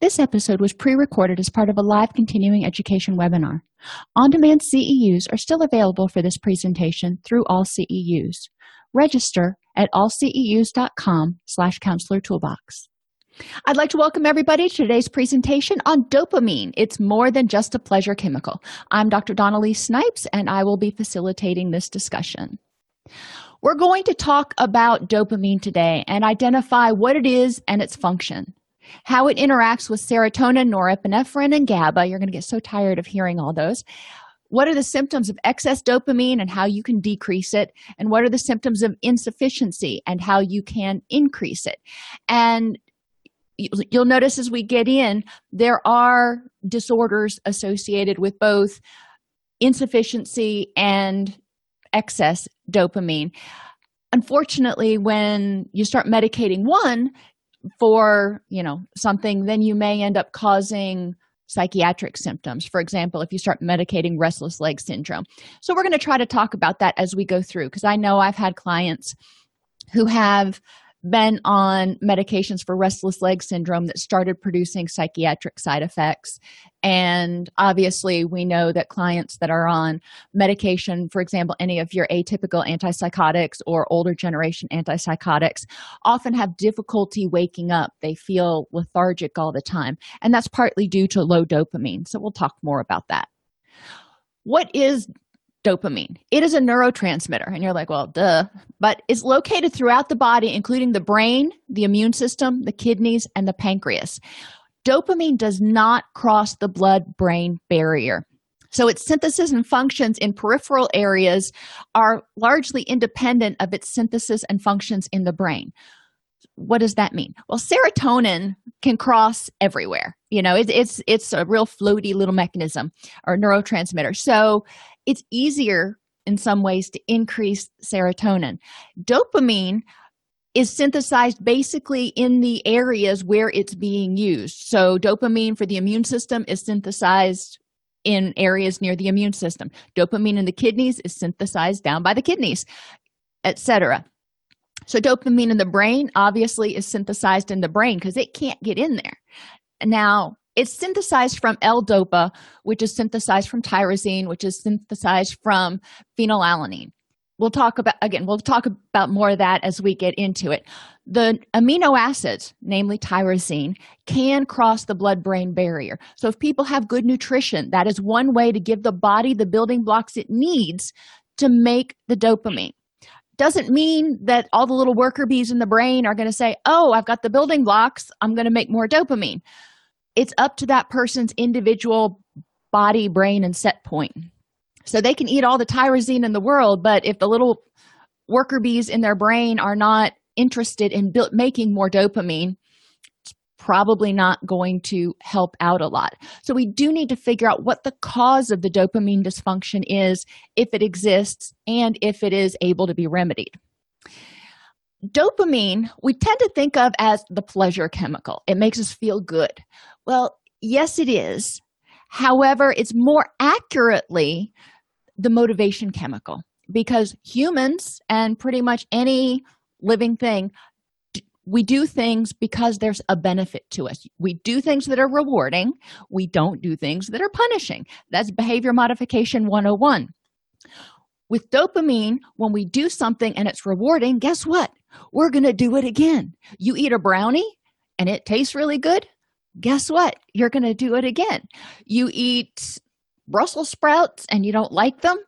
This episode was pre-recorded as part of a live continuing education webinar. On-demand CEUs are still available for this presentation through AllCEUs. Register at allceus.com slash counselor toolbox. I'd like to welcome everybody to today's presentation on dopamine. It's more than just a pleasure chemical. I'm Dr. Dawn-Elise Snipes, and I will be facilitating this discussion. We're going to talk about dopamine today and identify what it is and its function how it interacts with serotonin, norepinephrine, and GABA. You're going to get so tired of hearing all those. What are the symptoms of excess dopamine and how you can decrease it? And what are the symptoms of insufficiency and how you can increase it? And you'll notice as we get in, there are disorders associated with both insufficiency and excess dopamine. Unfortunately, when you start medicating one, for you know something then you may end up causing psychiatric symptoms. For example if you start medicating restless leg syndrome. So we're going to try to talk about that as we go through because i know i've had clients who have been on medications for restless leg syndrome that started producing psychiatric side effects. And obviously, we know that clients that are on medication, for example, any of your atypical antipsychotics or older generation antipsychotics, often have difficulty waking up. They feel lethargic all the time. And that's partly due to low dopamine. So, we'll talk more about that. What is dopamine. It is a neurotransmitter. And you're like, well, duh. But it's located throughout the body, including the brain, the immune system, the kidneys, and the pancreas. Dopamine does not cross the blood brain barrier. So its synthesis and functions in peripheral areas are largely independent of its synthesis and functions in the brain. What does that mean? Well, serotonin can cross everywhere. You know, it, it's it's a real floaty little mechanism or neurotransmitter. So it's easier in some ways to increase serotonin. Dopamine is synthesized basically in the areas where it's being used. So, dopamine for the immune system is synthesized in areas near the immune system. Dopamine in the kidneys is synthesized down by the kidneys, etc. So, dopamine in the brain obviously is synthesized in the brain because it can't get in there. Now, it's synthesized from L-DOPA, which is synthesized from tyrosine, which is synthesized from phenylalanine. We'll talk about again, we'll talk about more of that as we get into it. The amino acids, namely tyrosine, can cross the blood brain barrier. So, if people have good nutrition, that is one way to give the body the building blocks it needs to make the dopamine doesn't mean that all the little worker bees in the brain are going to say, Oh, I've got the building blocks. I'm going to make more dopamine it's up to that person's individual body, brain, and set point. So they can eat all the tyrosine in the world, but if the little worker bees in their brain are not interested in making more dopamine, it's probably not going to help out a lot. So we do need to figure out what the cause of the dopamine dysfunction is, if it exists, and if it is able to be remedied dopamine we tend to think of as the pleasure chemical it makes us feel good well yes it is however it's more accurately the motivation chemical because humans and pretty much any living thing we do things because there's a benefit to us. We do things that are rewarding. We don't do things that are punishing. That's behavior modification 101. With dopamine, when we do something and it's rewarding, guess what? We're going to do it again. You eat a brownie and it tastes really good. Guess what? You're going to do it again. You eat Brussels sprouts and you don't like them.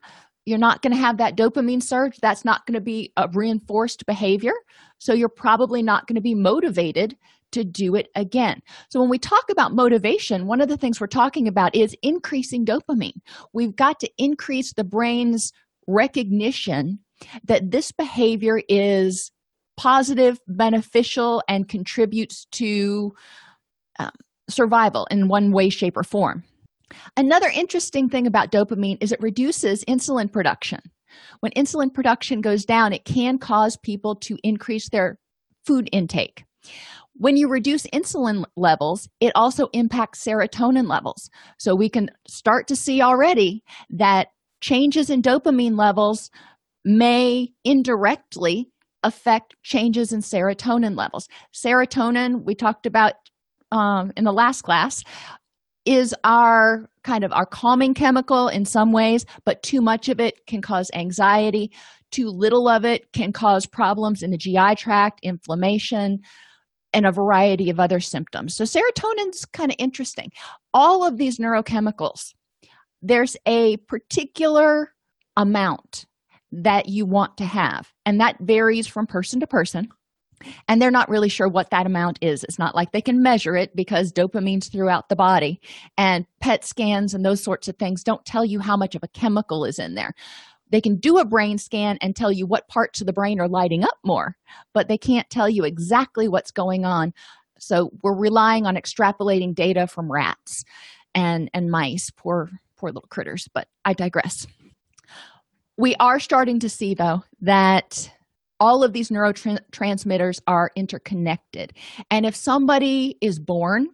You're not going to have that dopamine surge. That's not going to be a reinforced behavior. So you're probably not going to be motivated to do it again. So when we talk about motivation, one of the things we're talking about is increasing dopamine. We've got to increase the brain's recognition that this behavior is positive, beneficial, and contributes to um, survival in one way, shape, or form. Another interesting thing about dopamine is it reduces insulin production. When insulin production goes down, it can cause people to increase their food intake. When you reduce insulin levels, it also impacts serotonin levels. So we can start to see already that changes in dopamine levels may indirectly affect changes in serotonin levels. Serotonin, we talked about um, in the last class, is our kind of our calming chemical in some ways, but too much of it can cause anxiety. Too little of it can cause problems in the GI tract, inflammation, and a variety of other symptoms. So, serotonin's kind of interesting. All of these neurochemicals, there's a particular amount that you want to have, and that varies from person to person and they're not really sure what that amount is. It's not like they can measure it because dopamine's throughout the body, and PET scans and those sorts of things don't tell you how much of a chemical is in there. They can do a brain scan and tell you what parts of the brain are lighting up more, but they can't tell you exactly what's going on. So we're relying on extrapolating data from rats and and mice, poor poor little critters, but I digress. We are starting to see though that all of these neurotransmitters are interconnected. And if somebody is born,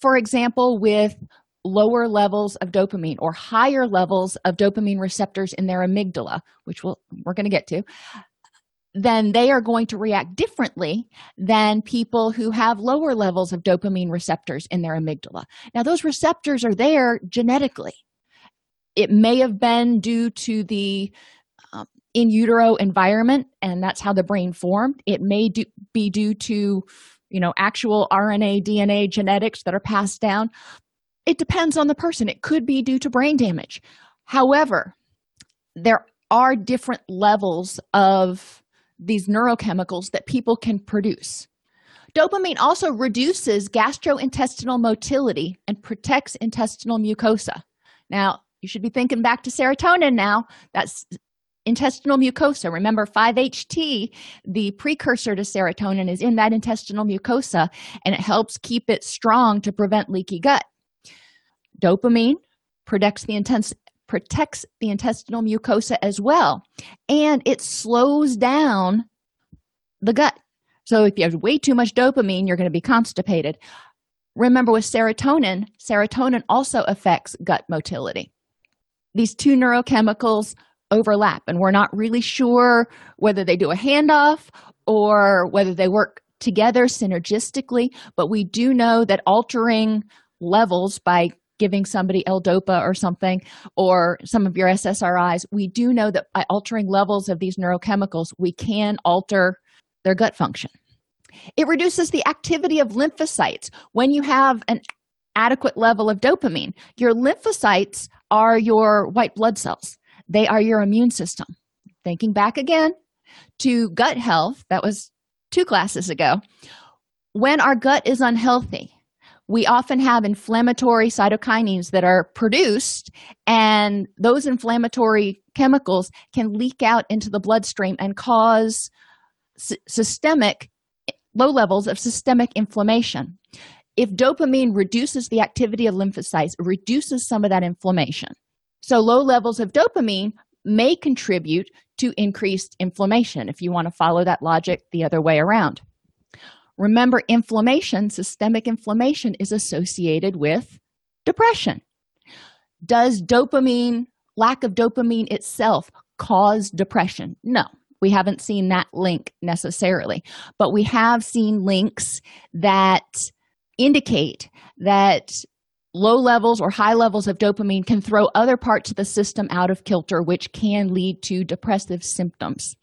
for example, with lower levels of dopamine or higher levels of dopamine receptors in their amygdala, which we'll, we're going to get to, then they are going to react differently than people who have lower levels of dopamine receptors in their amygdala. Now, those receptors are there genetically. It may have been due to the um, in utero environment and that's how the brain formed. It may do, be due to you know actual rna dna genetics that are passed down. It depends on the person. It could be due to brain damage. However there are different levels of these neurochemicals that people can produce. Dopamine also reduces gastrointestinal motility and protects intestinal mucosa. Now you should be thinking back to serotonin now that's intestinal mucosa. Remember, 5-HT, the precursor to serotonin, is in that intestinal mucosa, and it helps keep it strong to prevent leaky gut. Dopamine protects the intense protects the intestinal mucosa as well, and it slows down the gut. So if you have way too much dopamine, you're going to be constipated. Remember with serotonin, serotonin also affects gut motility. These two neurochemicals overlap and we're not really sure whether they do a handoff or whether they work together synergistically but we do know that altering levels by giving somebody l-dopa or something or some of your ssris we do know that by altering levels of these neurochemicals we can alter their gut function. It reduces the activity of lymphocytes. When you have an adequate level of dopamine your lymphocytes are your white blood cells they are your immune system. Thinking back again to gut health, that was two classes ago. When our gut is unhealthy, we often have inflammatory cytokines that are produced, and those inflammatory chemicals can leak out into the bloodstream and cause s- systemic low levels of systemic inflammation. If dopamine reduces the activity of lymphocytes, reduces some of that inflammation. So, low levels of dopamine may contribute to increased inflammation if you want to follow that logic the other way around. Remember, inflammation, systemic inflammation, is associated with depression. Does dopamine, lack of dopamine itself, cause depression? No, We haven't seen that link necessarily, but we have seen links that indicate that low levels or high levels of dopamine can throw other parts of the system out of kilter, which can lead to depressive symptoms.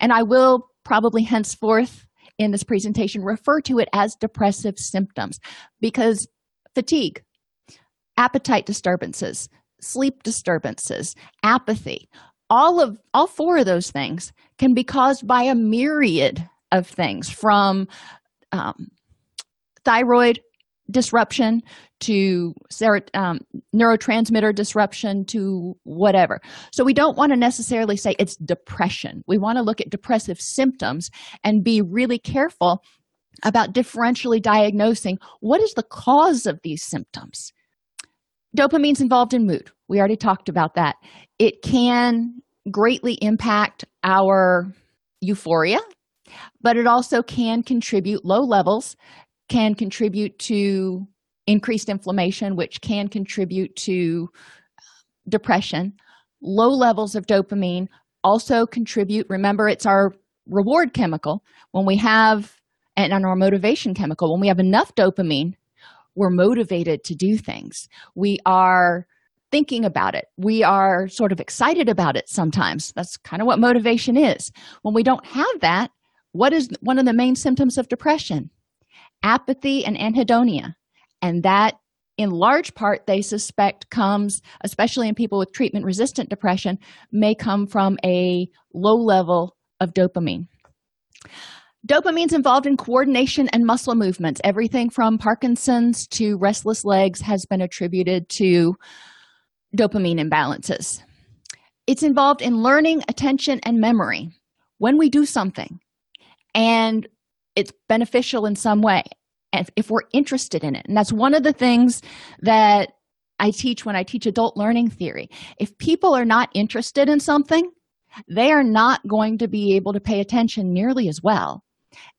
And I will probably henceforth in this presentation refer to it as depressive symptoms because fatigue, appetite disturbances, sleep disturbances, apathy, all of all four of those things can be caused by a myriad of things from um, thyroid disruption to um, neurotransmitter disruption to whatever. So we don't want to necessarily say it's depression. We want to look at depressive symptoms and be really careful about differentially diagnosing what is the cause of these symptoms. Dopamine's involved in mood. We already talked about that. It can greatly impact our euphoria, but it also can contribute low levels can contribute to increased inflammation, which can contribute to uh, depression. Low levels of dopamine also contribute. Remember, it's our reward chemical. When we have, and our motivation chemical, when we have enough dopamine, we're motivated to do things. We are thinking about it. We are sort of excited about it sometimes. That's kind of what motivation is. When we don't have that, what is one of the main symptoms of depression? Apathy and anhedonia. And that in large part they suspect comes especially in people with treatment resistant depression may come from a low level of dopamine. Dopamine's involved in coordination and muscle movements. Everything from parkinson's to restless legs has been attributed to dopamine imbalances. It's involved in learning attention and memory. When we do something and it's beneficial in some way if, if we're interested in it. And that's one of the things that i teach when i teach adult learning theory. If people are not interested in something they are not going to be able to pay attention nearly as well.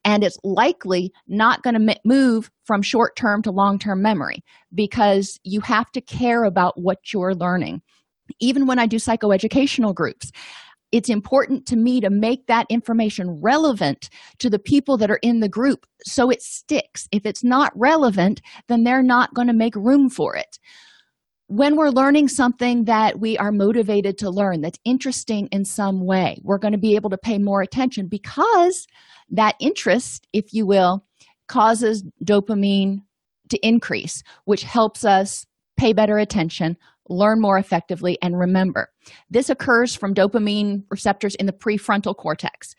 And it's likely not going to move from short term to long term memory because you have to care about what you're learning. Even when i do psychoeducational groups it's important to me to make that information relevant to the people that are in the group so it sticks. If it's not relevant, then they're not going to make room for it. When we're learning something that we are motivated to learn, that's interesting in some way, we're going to be able to pay more attention because that interest, if you will, causes dopamine to increase, which helps us pay better attention, learn more effectively, and remember. This occurs from dopamine receptors in the prefrontal cortex.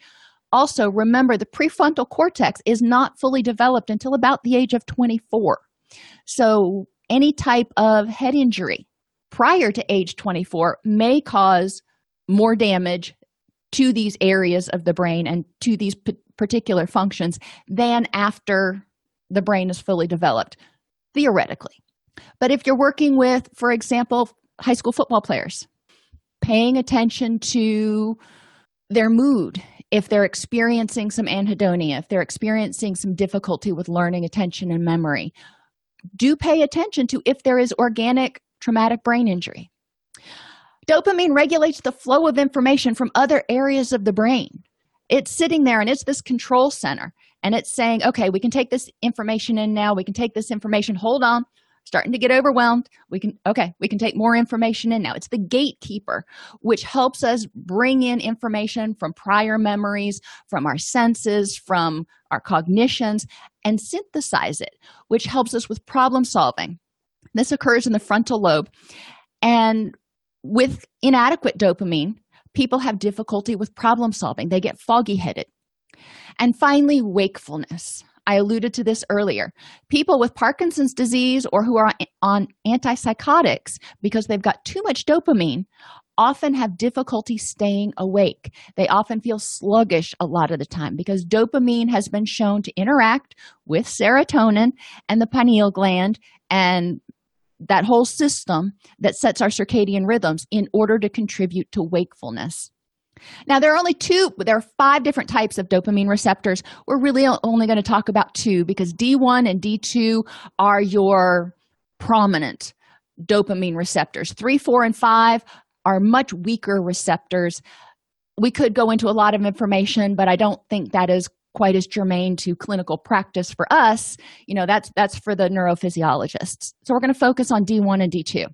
Also, remember the prefrontal cortex is not fully developed until about the age of 24. So, any type of head injury prior to age 24 may cause more damage to these areas of the brain and to these p- particular functions than after the brain is fully developed, theoretically. But if you're working with, for example, high school football players, paying attention to their mood, if they're experiencing some anhedonia, if they're experiencing some difficulty with learning attention and memory, do pay attention to if there is organic traumatic brain injury. Dopamine regulates the flow of information from other areas of the brain. It's sitting there and it's this control center and it's saying, okay, we can take this information in now. We can take this information. Hold on starting to get overwhelmed we can okay we can take more information in now. It's the gatekeeper which helps us bring in information from prior memories from our senses from our cognitions and synthesize it which helps us with problem solving. This occurs in the frontal lobe and with inadequate dopamine people have difficulty with problem solving. They get foggy headed and finally wakefulness I alluded to this earlier. People with Parkinson's disease or who are on antipsychotics because they've got too much dopamine often have difficulty staying awake. They often feel sluggish a lot of the time because dopamine has been shown to interact with serotonin and the pineal gland and that whole system that sets our circadian rhythms in order to contribute to wakefulness. Now, there are only two, there are five different types of dopamine receptors. We're really only going to talk about two because D1 and D2 are your prominent dopamine receptors. Three, four, and five are much weaker receptors. we could go into a lot of information but i don't think that is quite as germane to clinical practice for us you know that's that's for the neurophysiologists so we're going to focus on d1 and d2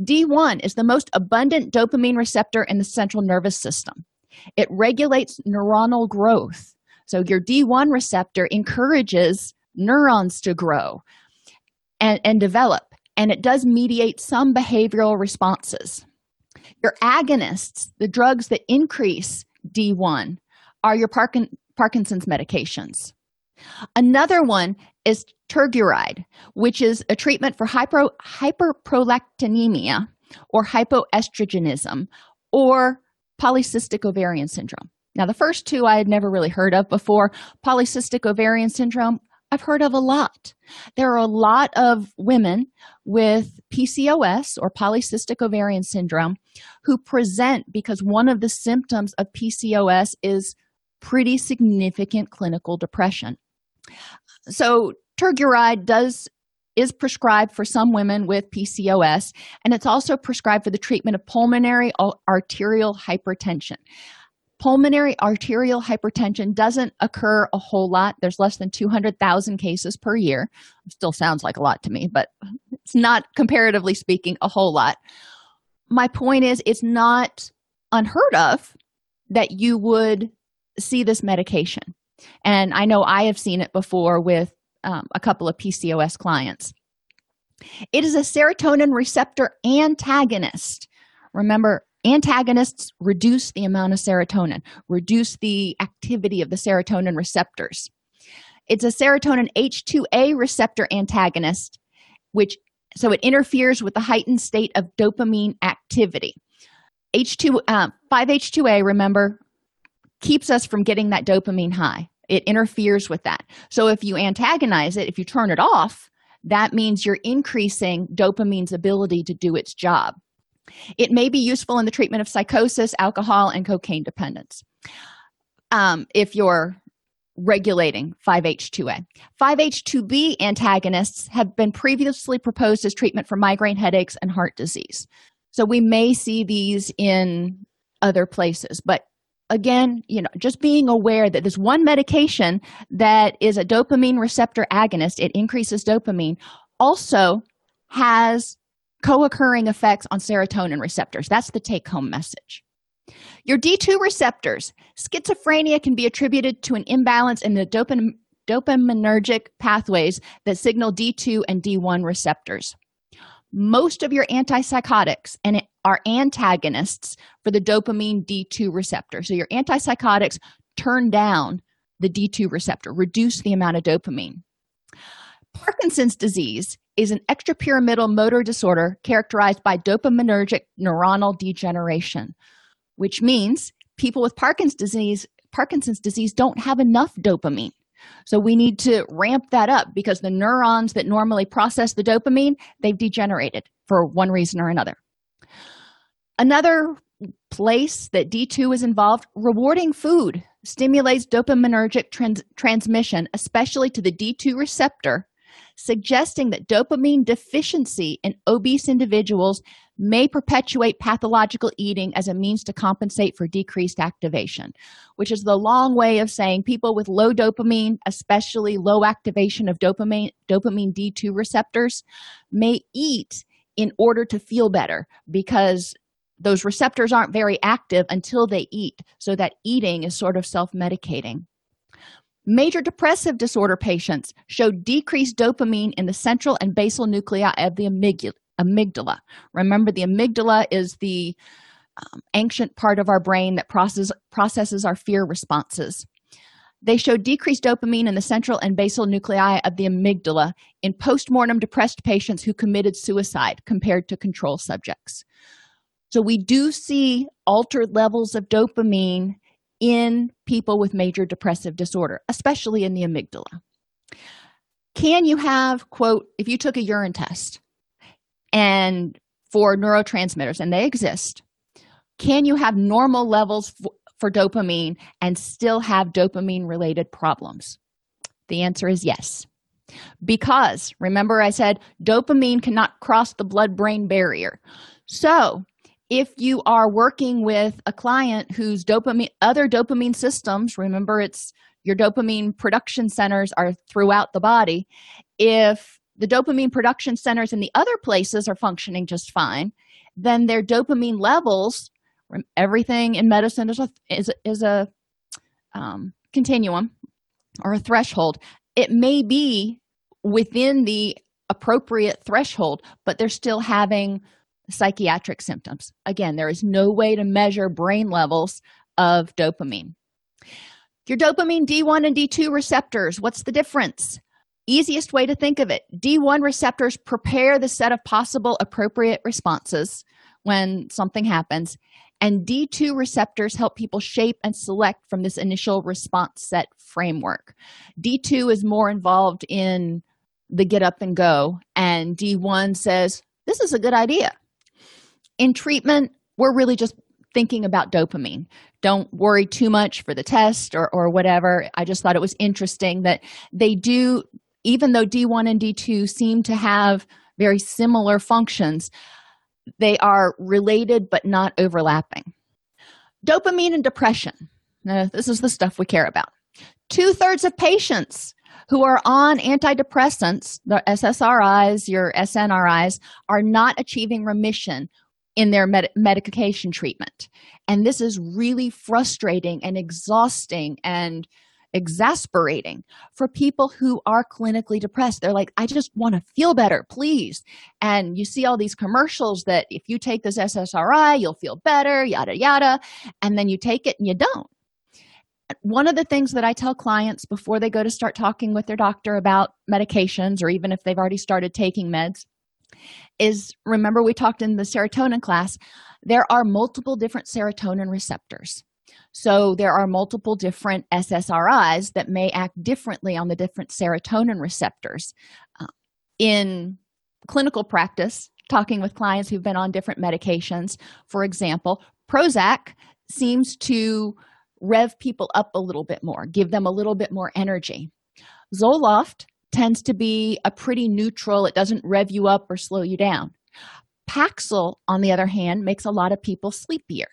d1 is the most abundant dopamine receptor in the central nervous system. It regulates neuronal growth. So your d1 receptor encourages neurons to grow and, and develop and it does mediate some behavioral responses. Your agonists the drugs that increase d1 are your Parkin- Parkinson's medications. Another one is terguride, which is a treatment for hyper, hyperprolactinemia or hypoestrogenism or polycystic ovarian syndrome. Now, the first two I had never really heard of before. Polycystic ovarian syndrome, I've heard of a lot. There are a lot of women with PCOS or polycystic ovarian syndrome who present because one of the symptoms of PCOS is pretty significant clinical depression. So, terguride does is prescribed for some women with PCOS, and it's also prescribed for the treatment of pulmonary arterial hypertension. Pulmonary arterial hypertension doesn't occur a whole lot. There's less than 200,000 cases per year. Still sounds like a lot to me, but it's not, comparatively speaking, a whole lot. My point is, it's not unheard of that you would see this medication. And I know I have seen it before with um, a couple of PCOS clients. It is a serotonin receptor antagonist. Remember, antagonists reduce the amount of serotonin, reduce the activity of the serotonin receptors. It's a serotonin H2A receptor antagonist, which so it interferes with the heightened state of dopamine activity. H2 uh, 5H2A, remember, keeps us from getting that dopamine high. It interferes with that. So if you antagonize it, if you turn it off, that means you're increasing dopamine's ability to do its job. It may be useful in the treatment of psychosis, alcohol, and cocaine dependence. Um, if you're regulating 5H2A. 5H2B antagonists have been previously proposed as treatment for migraine headaches and heart disease. So we may see these in other places, but again, you know, just being aware that this one medication that is a dopamine receptor agonist, it increases dopamine, also has co occurring effects on serotonin receptors. That's the take home message. Your D2 receptors, schizophrenia can be attributed to an imbalance in the dopam- dopaminergic pathways that signal D2 and D1 receptors. Most of your antipsychotics and are antagonists for the dopamine D2 receptor. So your antipsychotics turn down the D2 receptor, reduce the amount of dopamine. Parkinson's disease is an extrapyramidal motor disorder characterized by dopaminergic neuronal degeneration, which means people with Parkinson's disease, Parkinson's disease don't have enough dopamine. So we need to ramp that up because the neurons that normally process the dopamine, they've degenerated for one reason or another. Another place that D2 is involved, rewarding food stimulates dopaminergic trans- transmission, especially to the D2 receptor, suggesting that dopamine deficiency in obese individuals may perpetuate pathological eating as a means to compensate for decreased activation, which is the long way of saying people with low dopamine, especially low activation of dopamine, dopamine D2 receptors, may eat in order to feel better because those receptors aren't very active until they eat. So that eating is sort of self-medicating. Major depressive disorder patients show decreased dopamine in the central and basal nuclei of the amygdala remember the amygdala is the um, ancient part of our brain that process, processes our fear responses. They show decreased dopamine in the central and basal nuclei of the amygdala in postmortem depressed patients who committed suicide compared to control subjects so we do see altered levels of dopamine in people with major depressive disorder, especially in the amygdala. Can you have, quote, if you took a urine test and for neurotransmitters, and they exist, can you have normal levels for, for dopamine and still have dopamine related problems? The answer is yes. Because remember, I said dopamine cannot cross the blood brain barrier. So, if you are working with a client whose dopamine other dopamine systems remember it's your dopamine production centers are throughout the body. If the dopamine production centers in the other places are functioning just fine then their dopamine levels everything in medicine is a is, is a um, continuum or a threshold. It may be within the appropriate threshold but they're still having psychiatric symptoms. Again there is no way to measure brain levels of dopamine. Your dopamine d1 and d2 receptors what's the difference? Easiest way to think of it d1 receptors prepare the set of possible appropriate responses when something happens and d2 receptors help people shape and select from this initial response set framework. D2 is more involved in the get up and go and d1 says this is a good idea in treatment we're really just thinking about dopamine. Don't worry too much for the test or, or whatever. I just thought it was interesting that they do even though d1 and d2 seem to have very similar functions they are related but not overlapping. Dopamine and depression. Now, this is the stuff we care about. Two-thirds of patients who are on antidepressants the ssris your snris are not achieving remission in their med- medication treatment and this is really frustrating and exhausting and exasperating for people who are clinically depressed. They're like, I just want to feel better, please. And you see all these commercials that if you take this SSRI, you'll feel better, yada, yada. And then you take it and you don't. One of the things that I tell clients before they go to start talking with their doctor about medications, or even if they've already started taking meds, is remember we talked in the serotonin class, there are multiple different serotonin receptors. So there are multiple different SSRIs that may act differently on the different serotonin receptors. Uh, in clinical practice, talking with clients who've been on different medications, for example, Prozac seems to rev people up a little bit more, give them a little bit more energy. Zoloft tends to be a pretty neutral, it doesn't rev you up or slow you down. Paxil, on the other hand, makes a lot of people sleepier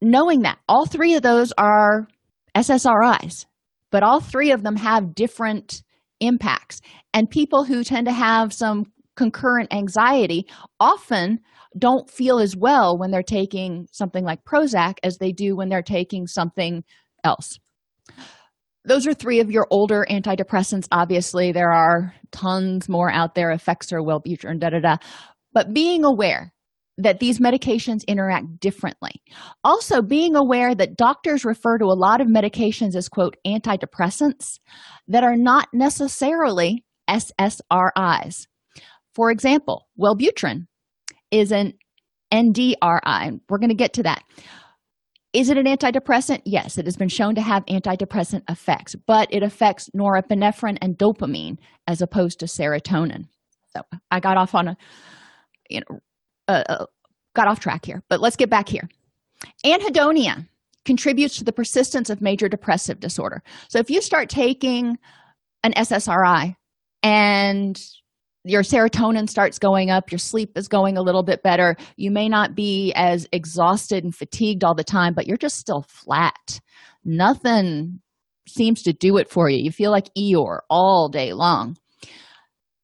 knowing that all three of those are SSRIs, but all three of them have different impacts. And people who tend to have some concurrent anxiety often don't feel as well when they're taking something like Prozac as they do when they're taking something else. Those are three of your older antidepressants. Obviously, there are tons more out there, Effexor, Wellbutrin, da da da. But being aware that these medications interact differently. Also, being aware that doctors refer to a lot of medications as, quote, antidepressants that are not necessarily SSRIs. For example, Wellbutrin is an NDRI. We're going to get to that. Is it an antidepressant? Yes, it has been shown to have antidepressant effects, but it affects norepinephrine and dopamine as opposed to serotonin. So I got off on a you know uh, uh, got off track here, but let's get back here. Anhedonia contributes to the persistence of major depressive disorder. So if you start taking an SSRI and your serotonin starts going up, your sleep is going a little bit better, you may not be as exhausted and fatigued all the time, but you're just still flat. Nothing seems to do it for you. You feel like Eeyore all day long.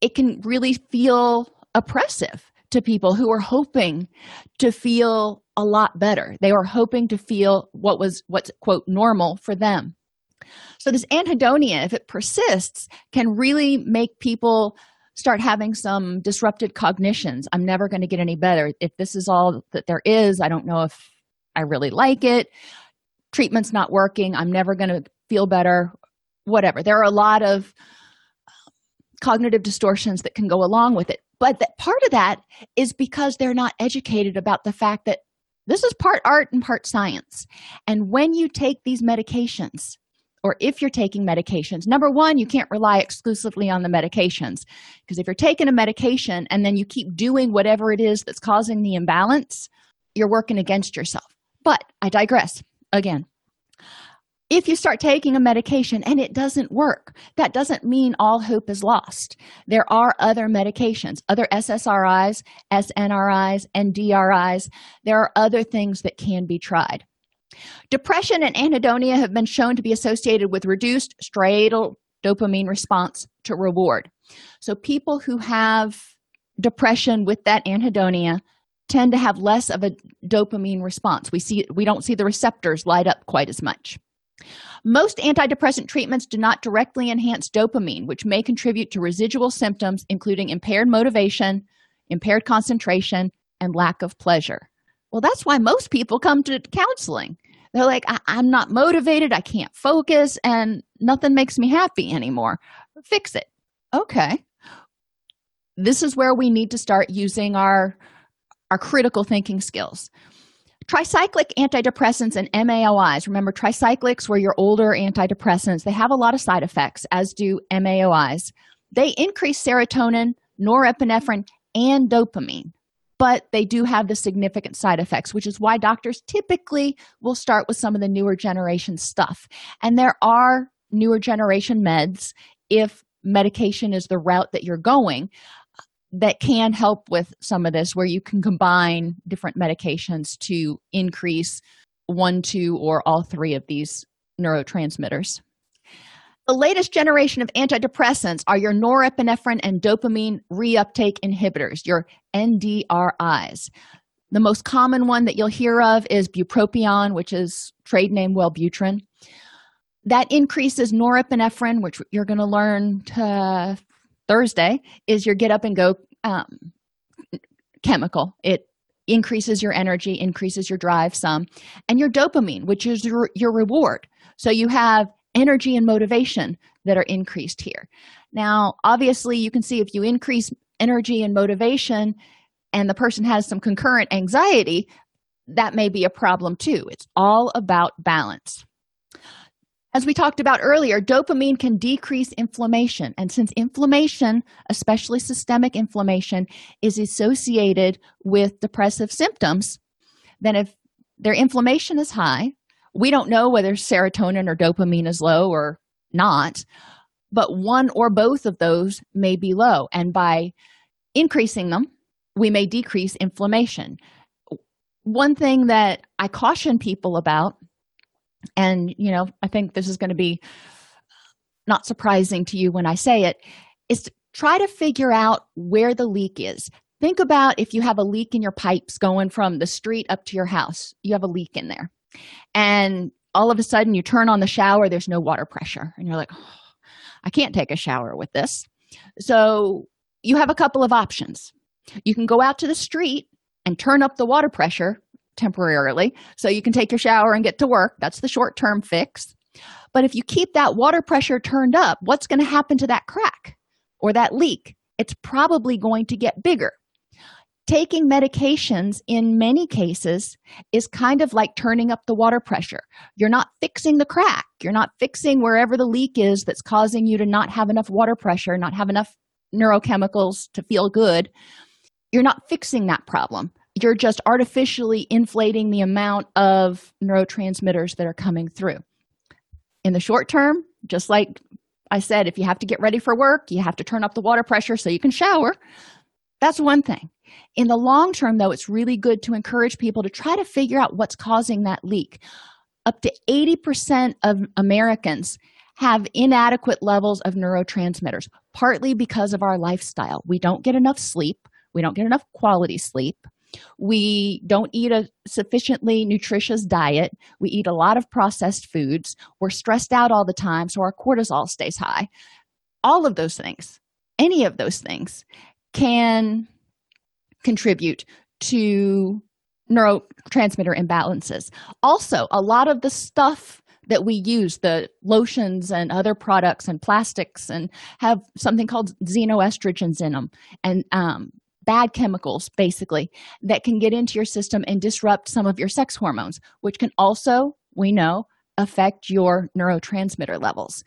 It can really feel oppressive to people who are hoping to feel a lot better. They are hoping to feel what was what's quote normal for them. So this anhedonia, if it persists, can really make people start having some disrupted cognitions. I'm never going to get any better. If this is all that there is, I don't know if I really like it. Treatment's not working. I'm never going to feel better. Whatever. There are a lot of cognitive distortions that can go along with it but that part of that is because they're not educated about the fact that this is part art and part science and when you take these medications or if you're taking medications number one you can't rely exclusively on the medications because if you're taking a medication and then you keep doing whatever it is that's causing the imbalance you're working against yourself but i digress again if you start taking a medication and it doesn't work, that doesn't mean all hope is lost. There are other medications, other SSRIs, SNRIs, and DRIs. There are other things that can be tried. Depression and anhedonia have been shown to be associated with reduced striatal dopamine response to reward. So, people who have depression with that anhedonia tend to have less of a dopamine response. We see we don't see the receptors light up quite as much. Most antidepressant treatments do not directly enhance dopamine, which may contribute to residual symptoms including impaired motivation, impaired concentration, and lack of pleasure. Well, that's why most people come to counseling. They're like, I- am not motivated, I can't focus, and nothing makes me happy anymore. Fix it. Okay. This is where we need to start using our, our critical thinking skills. Tricyclic antidepressants and MAOIs. Remember, tricyclics were your older antidepressants. They have a lot of side effects, as do MAOIs. They increase serotonin, norepinephrine, and dopamine, but they do have the significant side effects, which is why doctors typically will start with some of the newer generation stuff. And there are newer generation meds if medication is the route that you're going that can help with some of this where you can combine different medications to increase one two or all three of these neurotransmitters the latest generation of antidepressants are your norepinephrine and dopamine reuptake inhibitors your ndris the most common one that you'll hear of is bupropion which is trade name wellbutrin that increases norepinephrine which you're going to learn Thursday is your get up and go um, chemical. It increases your energy, increases your drive some, and your dopamine, which is your, your reward. So you have energy and motivation that are increased here. Now, obviously, you can see if you increase energy and motivation and the person has some concurrent anxiety, that may be a problem too. It's all about balance. As we talked about earlier, dopamine can decrease inflammation. And since inflammation, especially systemic inflammation, is associated with depressive symptoms, then if their inflammation is high, we don't know whether serotonin or dopamine is low or not, but one or both of those may be low. And by increasing them, we may decrease inflammation. One thing that I caution people about and you know i think this is going to be not surprising to you when i say it is to try to figure out where the leak is think about if you have a leak in your pipes going from the street up to your house you have a leak in there and all of a sudden you turn on the shower there's no water pressure and you're like oh, i can't take a shower with this so you have a couple of options you can go out to the street and turn up the water pressure temporarily so you can take your shower and get to work. That's the short term fix. But if you keep that water pressure turned up, what's going to happen to that crack or that leak? It's probably going to get bigger. Taking medications in many cases is kind of like turning up the water pressure. You're not fixing the crack. You're not fixing wherever the leak is that's causing you to not have enough water pressure, not have enough neurochemicals to feel good. You're not fixing that problem you're just artificially inflating the amount of neurotransmitters that are coming through. In the short term, just like I said, if you have to get ready for work, you have to turn up the water pressure so you can shower. That's one thing. In the long term, though, it's really good to encourage people to try to figure out what's causing that leak. Up to 80% of Americans have inadequate levels of neurotransmitters, partly because of our lifestyle. We don't get enough sleep, we don't get enough quality sleep. We don't eat a sufficiently nutritious diet. We eat a lot of processed foods. We're stressed out all the time, so our cortisol stays high. All of those things, any of those things, can contribute to neurotransmitter imbalances. Also, a lot of the stuff that we use, the lotions and other products and plastics, and have something called xenoestrogens in them, and um, bad chemicals basically that can get into your system and disrupt some of your sex hormones which can also we know affect your neurotransmitter levels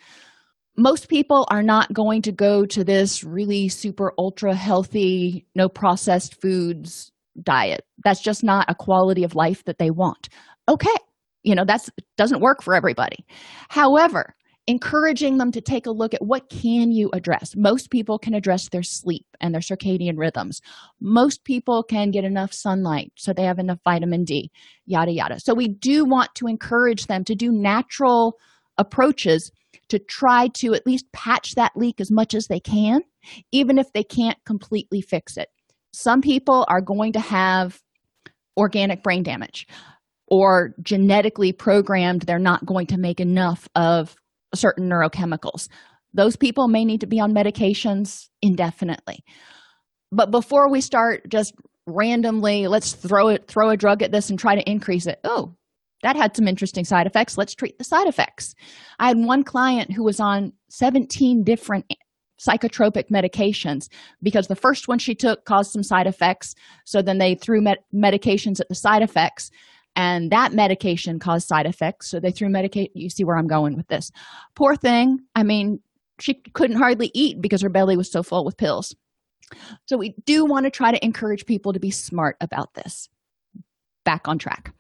most people are not going to go to this really super ultra healthy no processed foods diet. That's just not a quality of life that they want. Okay you know that's doesn't work for everybody. However encouraging them to take a look at what can you address. Most people can address their sleep and their circadian rhythms. Most people can get enough sunlight so they have enough vitamin d yada yada. So we do want to encourage them to do natural approaches to try to at least patch that leak as much as they can even if they can't completely fix it. Some people are going to have organic brain damage or genetically programmed. They're not going to make enough of certain neurochemicals. Those people may need to be on medications indefinitely. But before we start just randomly let's throw it throw a drug at this and try to increase it. Oh that had some interesting side effects. Let's treat the side effects. I had one client who was on 17 different psychotropic medications because the first one she took caused some side effects. So then they threw med- medications at the side effects and that medication caused side effects. So they threw medicate you see where i'm going with this. Poor thing. I mean she couldn't hardly eat because her belly was so full with pills. So we do want to try to encourage people to be smart about this. Back on track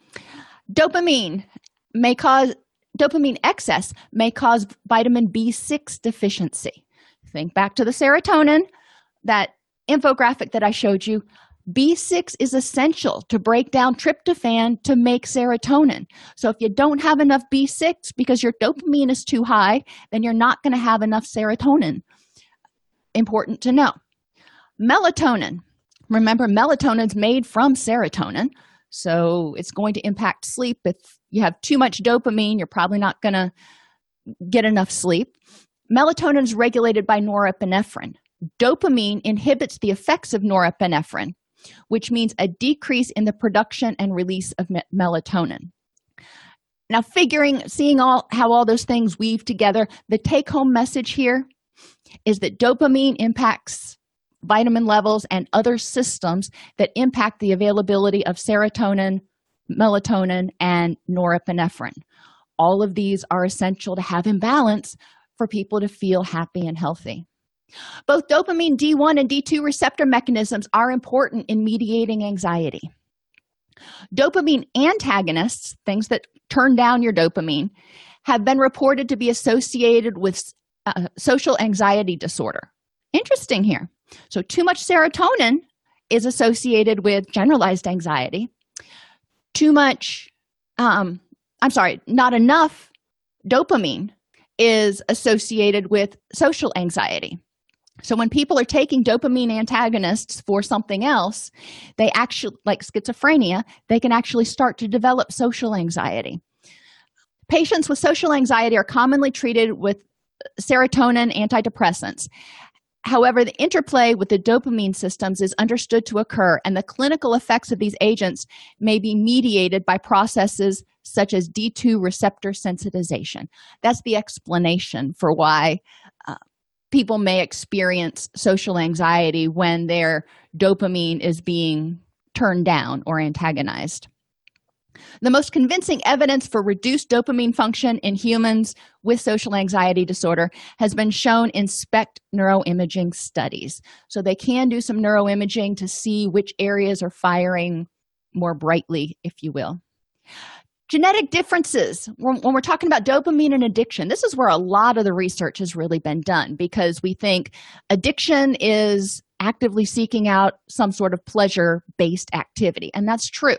dopamine may cause dopamine excess may cause vitamin b6 deficiency think back to the serotonin that infographic that i showed you B6 is essential to break down tryptophan to make serotonin. So, if you don't have enough B6 because your dopamine is too high, then you're not going to have enough serotonin. Important to know. Melatonin. Remember, melatonin is made from serotonin. So, it's going to impact sleep. If you have too much dopamine, you're probably not going to get enough sleep. Melatonin is regulated by norepinephrine. Dopamine inhibits the effects of norepinephrine which means a decrease in the production and release of me- melatonin. Now, figuring, seeing all how all those things weave together, the take home message here is that dopamine impacts vitamin levels and other systems that impact the availability of serotonin, melatonin, and norepinephrine. All of these are essential to have in balance for people to feel happy and healthy. Both dopamine D1 and D2 receptor mechanisms are important in mediating anxiety. Dopamine antagonists, things that turn down your dopamine, have been reported to be associated with uh, social anxiety disorder. Interesting here. So, too much serotonin is associated with generalized anxiety. Too much, um, I'm sorry, not enough dopamine is associated with social anxiety. So when people are taking dopamine antagonists for something else, they actually, like schizophrenia, they can actually start to develop social anxiety. Patients with social anxiety are commonly treated with serotonin antidepressants. However, the interplay with the dopamine systems is understood to occur, and the clinical effects of these agents may be mediated by processes such as D2 receptor sensitization. That's the explanation for why uh, people may experience social anxiety when their dopamine is being turned down or antagonized. The most convincing evidence for reduced dopamine function in humans with social anxiety disorder has been shown in SPECT neuroimaging studies. So they can do some neuroimaging to see which areas are firing more brightly, if you will. Genetic differences. When, we're talking about dopamine and addiction this is where a lot of the research has really been done because we think addiction is actively seeking out some sort of pleasure based activity and that's true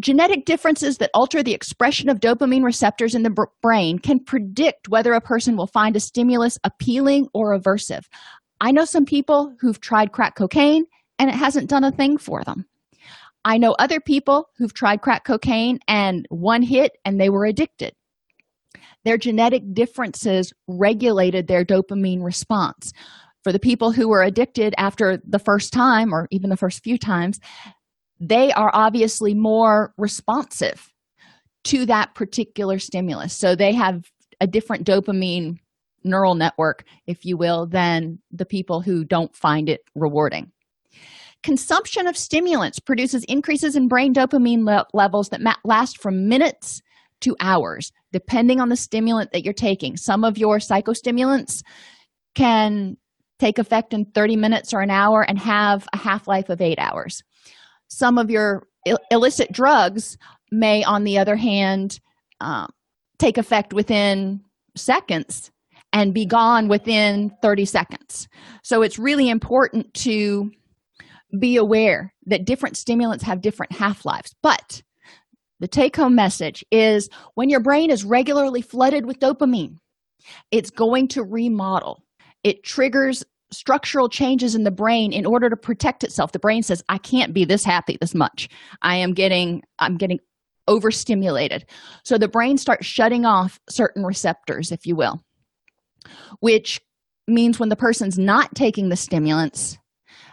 genetic differences that alter the expression of dopamine receptors in the b- brain can predict whether a person will find a stimulus appealing or aversive i know some people who've tried crack cocaine and it hasn't done a thing for them I know other people who've tried crack cocaine and one hit and they were addicted. Their genetic differences regulated their dopamine response. For the people who were addicted after the first time or even the first few times, they are obviously more responsive to that particular stimulus. So they have a different dopamine neural network, if you will, than the people who don't find it rewarding. Consumption of stimulants produces increases in brain dopamine le- levels that ma- last from minutes to hours, depending on the stimulant that you're taking. Some of your psychostimulants can take effect in 30 minutes or an hour and have a half life of eight hours. Some of your Ill- illicit drugs may on the other hand um, take effect within seconds and be gone within 30 seconds. So it's really important to be aware that different stimulants have different half-lives. But the take-home message is when your brain is regularly flooded with dopamine it's going to remodel. It triggers structural changes in the brain in order to protect itself. The brain says i can't be this happy this much. I am getting i'm getting overstimulated. So the brain starts shutting off certain receptors if you will which means when the person's not taking the stimulants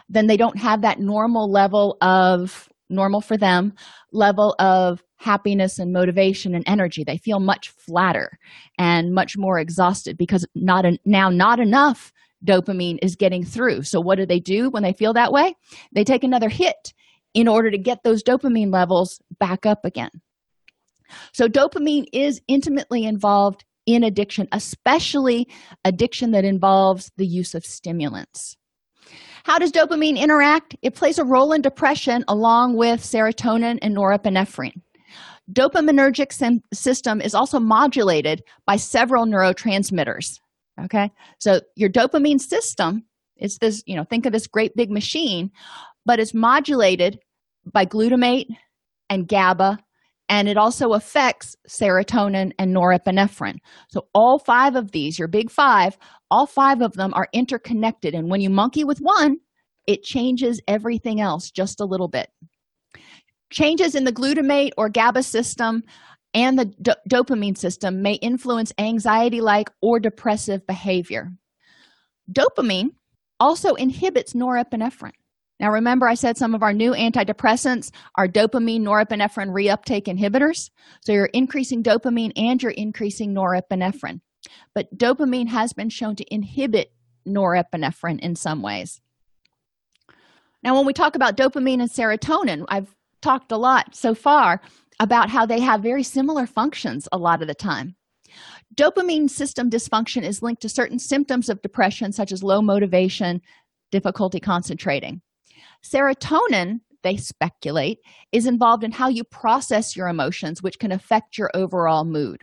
then they don't have that normal level of normal for them level of happiness and motivation and energy. They feel much flatter and much more exhausted because not a, now not enough dopamine is getting through. So what do they do when they feel that way? They take another hit in order to get those dopamine levels back up again. So dopamine is intimately involved in addiction especially addiction that involves the use of stimulants. How does dopamine interact? It plays a role in depression along with serotonin and norepinephrine. Dopaminergic system is also modulated by several neurotransmitters okay so your dopamine system is this you know think of this great big machine but it's modulated by glutamate and GABA and it also affects serotonin and norepinephrine. So, all five of these, your big five, all five of them are interconnected. And when you monkey with one, it changes everything else just a little bit. Changes in the glutamate or GABA system and the do- dopamine system may influence anxiety like or depressive behavior. Dopamine also inhibits norepinephrine. Now, remember, I said some of our new antidepressants are dopamine norepinephrine reuptake inhibitors. So you're increasing dopamine and you're increasing norepinephrine. But dopamine has been shown to inhibit norepinephrine in some ways. Now, when we talk about dopamine and serotonin, I've talked a lot so far about how they have very similar functions a lot of the time. Dopamine system dysfunction is linked to certain symptoms of depression, such as low motivation, difficulty concentrating. Serotonin, they speculate, is involved in how you process your emotions, which can affect your overall mood.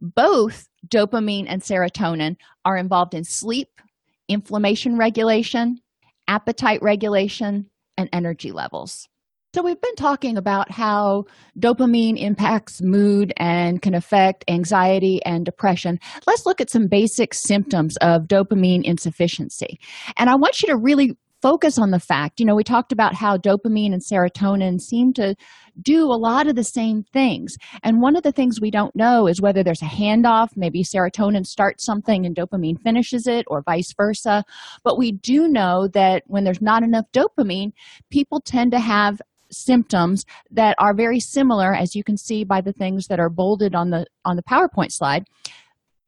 Both dopamine and serotonin are involved in sleep, inflammation regulation, appetite regulation, and energy levels. So, we've been talking about how dopamine impacts mood and can affect anxiety and depression. Let's look at some basic symptoms of dopamine insufficiency. And I want you to really focus on the fact you know we talked about how dopamine and serotonin seem to do a lot of the same things and one of the things we don't know is whether there's a handoff maybe serotonin starts something and dopamine finishes it or vice versa but we do know that when there's not enough dopamine people tend to have symptoms that are very similar as you can see by the things that are bolded on the on the powerpoint slide.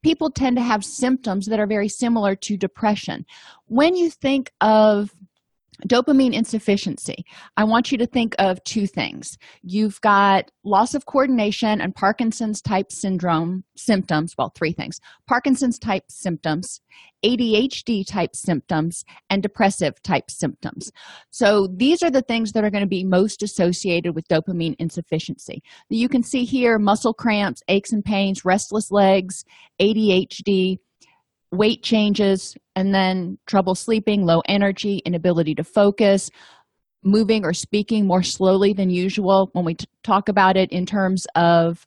People tend to have symptoms that are very similar to depression. When you think of dopamine insufficiency. I want you to think of two things. You've got loss of coordination and parkinson's type syndrome symptoms well three things. Parkinson's type symptoms adhd type symptoms and depressive type symptoms. So these are the things that are going to be most associated with dopamine insufficiency. You can see here muscle cramps aches and pains restless legs adhd weight changes, and then trouble sleeping, low energy, inability to focus, moving or speaking more slowly than usual. When we t- talk about it in terms of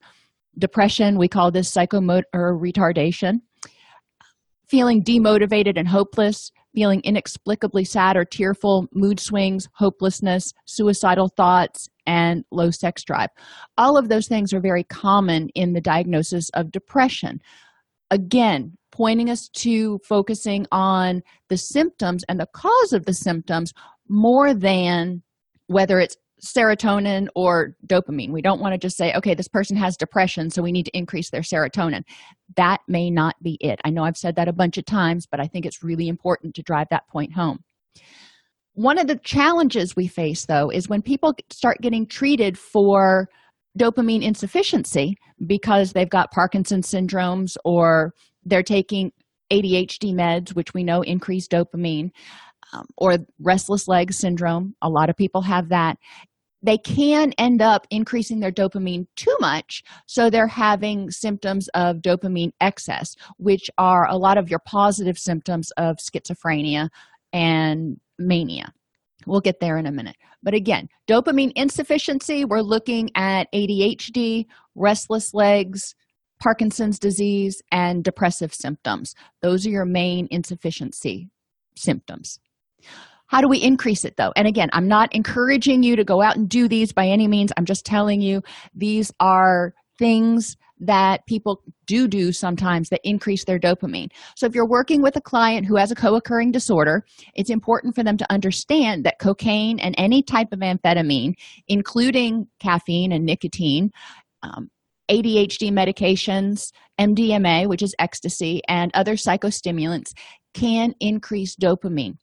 depression, we call this psychomotor retardation. Feeling demotivated and hopeless, feeling inexplicably sad or tearful, mood swings, hopelessness, suicidal thoughts, and low sex drive. All of those things are very common in the diagnosis of depression. Again, pointing us to focusing on the symptoms and the cause of the symptoms more than whether it's serotonin or dopamine. We don't want to just say, okay, this person has depression, so we need to increase their serotonin. That may not be it. I know I've said that a bunch of times, but I think it's really important to drive that point home. One of the challenges we face, though, is when people start getting treated for dopamine insufficiency because they've got Parkinson's syndromes or they're taking ADHD meds, which we know increase dopamine, um, or restless leg syndrome. A lot of people have that. they can end up increasing their dopamine too much so they're having symptoms of dopamine excess which are a lot of your positive symptoms of schizophrenia and mania we'll get there in a minute but again dopamine insufficiency we're looking at adhd restless legs parkinson's disease and depressive symptoms those are your main insufficiency symptoms how do we increase it though? And again, I'm not encouraging you to go out and do these by any means. I'm just telling you these are things that people do do sometimes that increase their dopamine. So, if you're working with a client who has a co occurring disorder, it's important for them to understand that cocaine and any type of amphetamine, including caffeine and nicotine, um, ADHD medications, MDMA, which is ecstasy, and other psychostimulants can increase dopamine.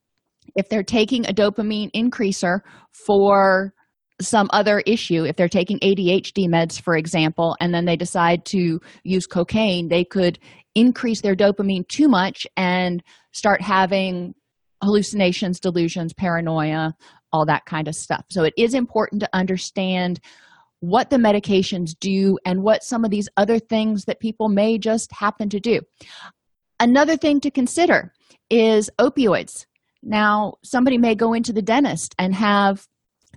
If they're taking a dopamine increaser for some other issue if they're taking adhd meds for example and then they decide to use cocaine they could increase their dopamine too much and start having hallucinations delusions paranoia all that kind of stuff. So it is important to understand what the medications do and what some of these other things that people may just happen to do another thing to consider is opioids now, somebody may go into the dentist and have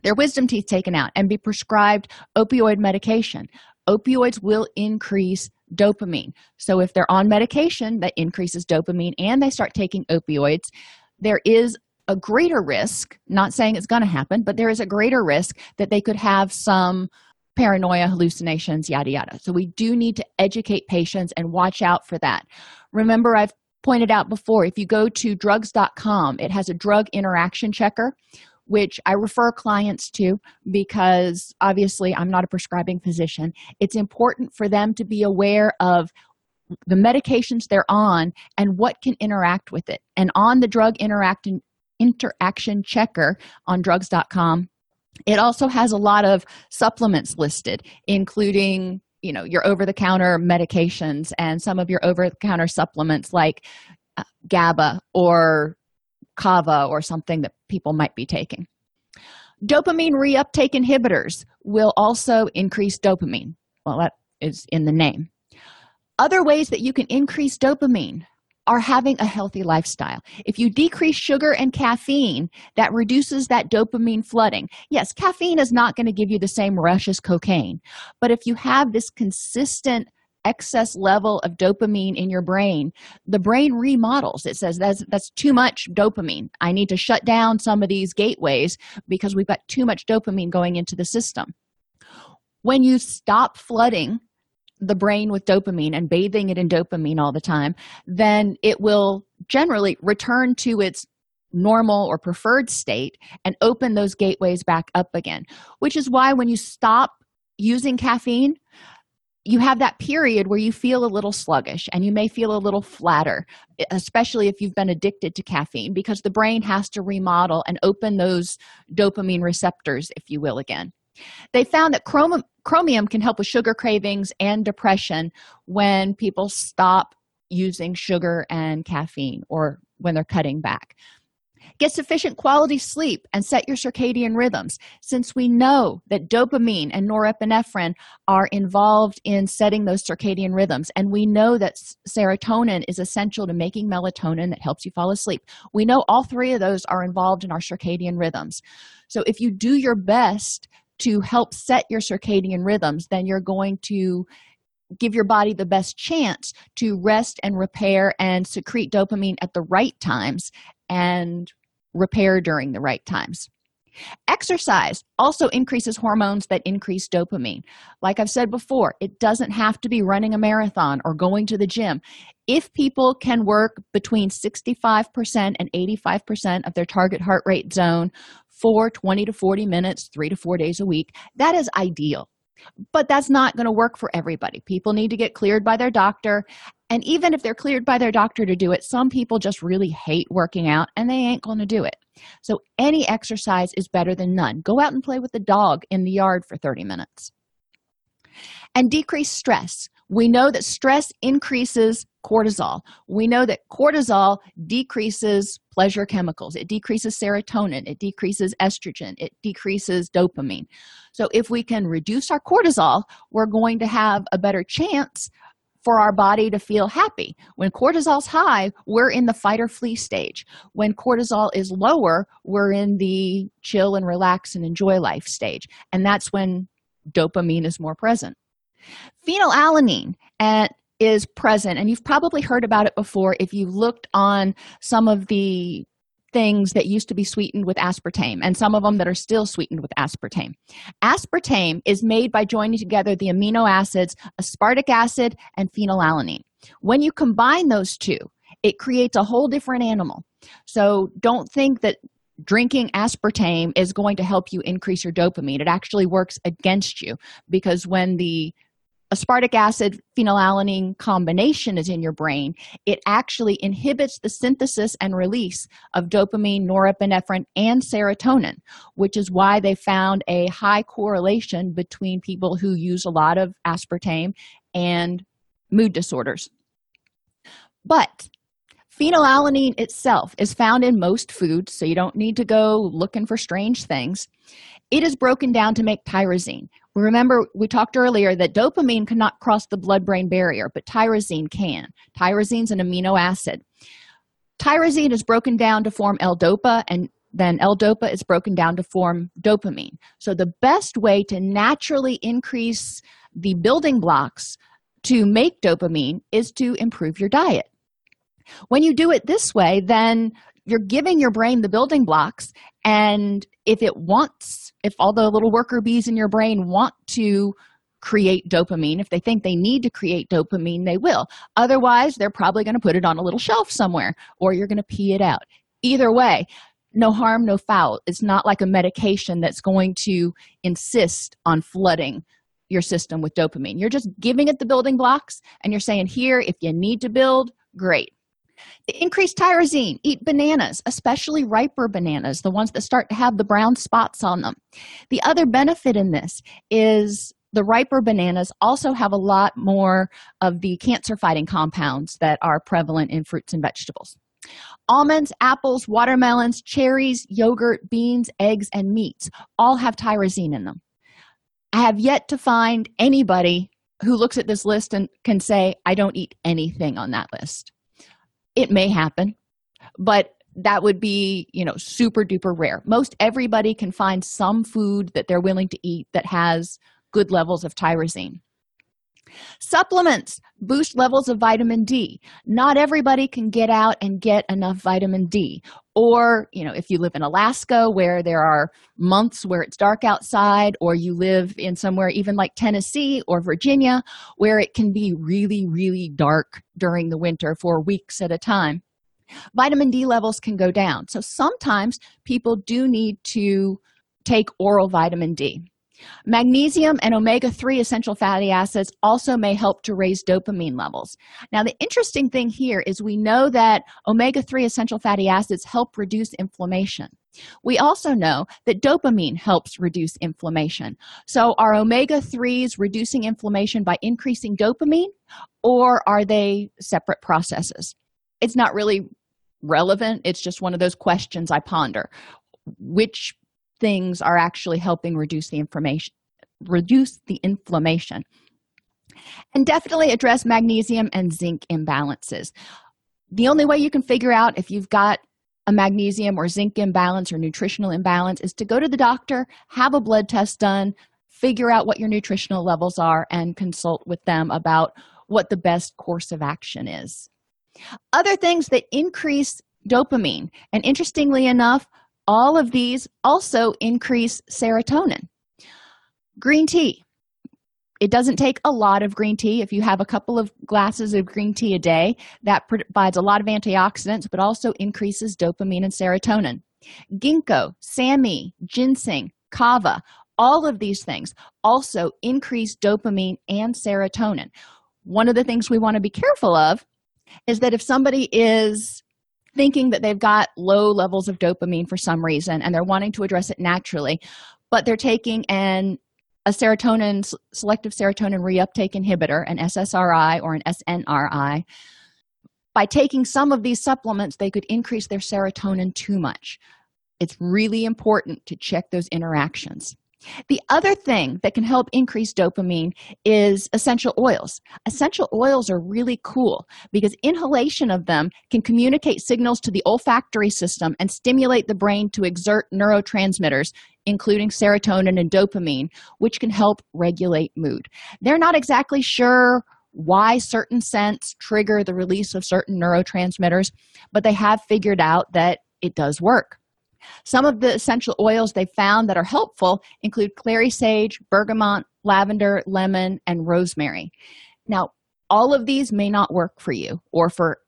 their wisdom teeth taken out and be prescribed opioid medication. Opioids will increase dopamine. So, if they're on medication that increases dopamine and they start taking opioids, there is a greater risk, not saying it's going to happen, but there is a greater risk that they could have some paranoia, hallucinations, yada, yada. So, we do need to educate patients and watch out for that. Remember, I've pointed out before, if you go to drugs.com, it has a drug interaction checker, which I refer clients to because obviously I'm not a prescribing physician. It's important for them to be aware of the medications they're on and what can interact with it. And on the drug interaction interaction checker on drugs.com, it also has a lot of supplements listed, including you know your over the counter medications and some of your over the counter supplements like uh, GABA or Kava or something that people might be taking. Dopamine reuptake inhibitors will also increase dopamine. Well, that is in the name. Other ways that you can increase dopamine are having a healthy lifestyle. If you decrease sugar and caffeine, that reduces that dopamine flooding. Yes, caffeine is not going to give you the same rush as cocaine, but if you have this consistent excess level of dopamine in your brain the brain remodels it says that's that's too much dopamine i need to shut down some of these gateways because we've got too much dopamine going into the system when you stop flooding the brain with dopamine and bathing it in dopamine all the time, then it will generally return to its normal or preferred state and open those gateways back up again. Which is why when you stop using caffeine, you have that period where you feel a little sluggish and you may feel a little flatter, especially if you've been addicted to caffeine, because the brain has to remodel and open those dopamine receptors, if you will, again. They found that chrom- chromium can help with sugar cravings and depression when people stop using sugar and caffeine or when they're cutting back. Get sufficient quality sleep and set your circadian rhythms. Since we know that dopamine and norepinephrine are involved in setting those circadian rhythms, and we know that serotonin is essential to making melatonin that helps you fall asleep, we know all three of those are involved in our circadian rhythms. So if you do your best to help set your circadian rhythms, then you're going to give your body the best chance to rest and repair and secrete dopamine at the right times and repair during the right times. Exercise also increases hormones that increase dopamine. Like I've said before, it doesn't have to be running a marathon or going to the gym. If people can work between 65% and 85% of their target heart rate zone for 20 to 40 minutes, three to four days a week, that is ideal. But that's not going to work for everybody. People need to get cleared by their doctor. And even if they're cleared by their doctor to do it, some people just really hate working out and they ain't going to do it. So, any exercise is better than none. Go out and play with the dog in the yard for 30 minutes. And decrease stress. We know that stress increases cortisol. We know that cortisol decreases pleasure chemicals. It decreases serotonin. It decreases estrogen. It decreases dopamine. So, if we can reduce our cortisol, we're going to have a better chance for our body to feel happy. When cortisol's high, we're in the fight or flee stage. When cortisol is lower, we're in the chill and relax and enjoy life stage. And that's when dopamine is more present. Phenylalanine at, is present, and you've probably heard about it before if you looked on some of the things that used to be sweetened with aspartame and some of them that are still sweetened with aspartame. Aspartame is made by joining together the amino acids aspartic acid and phenylalanine. When you combine those two, it creates a whole different animal. So don't think that drinking aspartame is going to help you increase your dopamine. It actually works against you because when the aspartic acid phenylalanine combination is in your brain, it actually inhibits the synthesis and release of dopamine, norepinephrine, and serotonin, which is why they found a high correlation between people who use a lot of aspartame and mood disorders. But phenylalanine itself is found in most foods, so you don't need to go looking for strange things. It is broken down to make tyrosine, Remember, we talked earlier that dopamine cannot cross the blood brain barrier, but tyrosine can. Tyrosine is an amino acid. Tyrosine is broken down to form L dopa, and then L dopa is broken down to form dopamine. So, the best way to naturally increase the building blocks to make dopamine is to improve your diet. When you do it this way, then you're giving your brain the building blocks and if it wants if all the little worker bees in your brain want to create dopamine if they think they need to create dopamine they will. Otherwise they're probably going to put it on a little shelf somewhere or you're going to pee it out. Either way no harm no foul. It's not like a medication that's going to insist on flooding your system with dopamine. You're just giving it the building blocks and you're saying here if you need to build great Increase tyrosine. Eat bananas, especially riper bananas, the ones that start to have the brown spots on them. The other benefit in this is the riper bananas also have a lot more of the cancer fighting compounds that are prevalent in fruits and vegetables. Almonds, apples, watermelons, cherries, yogurt, beans, eggs, and meats all have tyrosine in them. I have yet to find anybody who looks at this list and can say, I don't eat anything on that list it may happen but that would be you know super duper rare. Most everybody can find some food that they're willing to eat that has good levels of tyrosine Supplements boost levels of vitamin D. Not everybody can get out and get enough vitamin D. Or, you know, if you live in Alaska where there are months where it's dark outside, or you live in somewhere even like Tennessee or Virginia where it can be really, really dark during the winter for weeks at a time, vitamin D levels can go down. So sometimes people do need to take oral vitamin D. Magnesium and omega 3 essential fatty acids also may help to raise dopamine levels. Now, the interesting thing here is we know that omega 3 essential fatty acids help reduce inflammation. We also know that dopamine helps reduce inflammation. So, are omega 3s reducing inflammation by increasing dopamine, or are they separate processes? It's not really relevant. It's just one of those questions I ponder. Which things are actually helping reduce the information reduce the inflammation. And definitely address magnesium and zinc imbalances. The only way you can figure out if you've got a magnesium or zinc imbalance or nutritional imbalance is to go to the doctor have a blood test done figure out what your nutritional levels are and consult with them about what the best course of action is. Other things that increase dopamine and interestingly enough all of these also increase serotonin. Green tea. It doesn't take a lot of green tea. If you have a couple of glasses of green tea a day, that provides a lot of antioxidants, but also increases dopamine and serotonin. Ginkgo, SAMe, ginseng, kava, all of these things also increase dopamine and serotonin. One of the things we want to be careful of is that if somebody is thinking that they've got low levels of dopamine for some reason and they're wanting to address it naturally, but they're taking an a serotonin selective serotonin reuptake inhibitor, an SSRI or an SNRI, by taking some of these supplements, they could increase their serotonin too much. It's really important to check those interactions. The other thing that can help increase dopamine is essential oils. Essential oils are really cool because inhalation of them can communicate signals to the olfactory system and stimulate the brain to exert neurotransmitters, including serotonin and dopamine, which can help regulate mood. They're not exactly sure why certain scents trigger the release of certain neurotransmitters, but they have figured out that it does work. Some of the essential oils they found that are helpful include clary sage, bergamot, lavender, lemon, and rosemary. Now, all of these may not work for you or for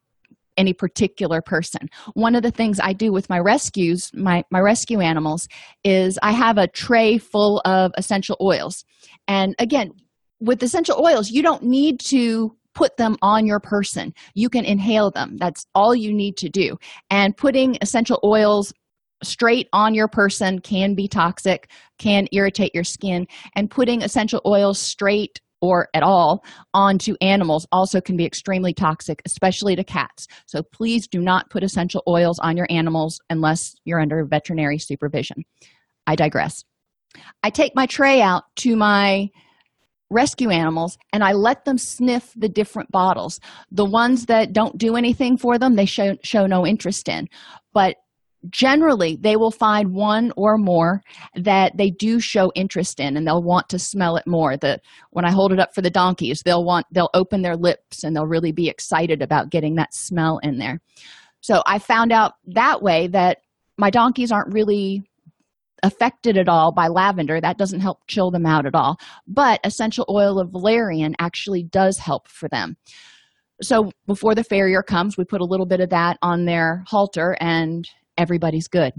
any particular person. One of the things I do with my rescues, my, my rescue animals, is I have a tray full of essential oils. And again, with essential oils, you don't need to put them on your person. You can inhale them. That's all you need to do. And putting essential oils straight on your person can be toxic, can irritate your skin, and putting essential oils straight or at all onto animals also can be extremely toxic, especially to cats. So please do not put essential oils on your animals unless you're under veterinary supervision. I digress. I take my tray out to my rescue animals and I let them sniff the different bottles. The ones that don't do anything for them, they show, show no interest in. But generally they will find one or more that they do show interest in and they'll want to smell it more. The when i hold it up for the donkeys they'll want they'll open their lips and they'll really be excited about getting that smell in there. So i found out that way that my donkeys aren't really affected at all by lavender. That doesn't help chill them out at all. But essential oil of valerian actually does help for them. So before the farrier comes we put a little bit of that on their halter and everybody's good.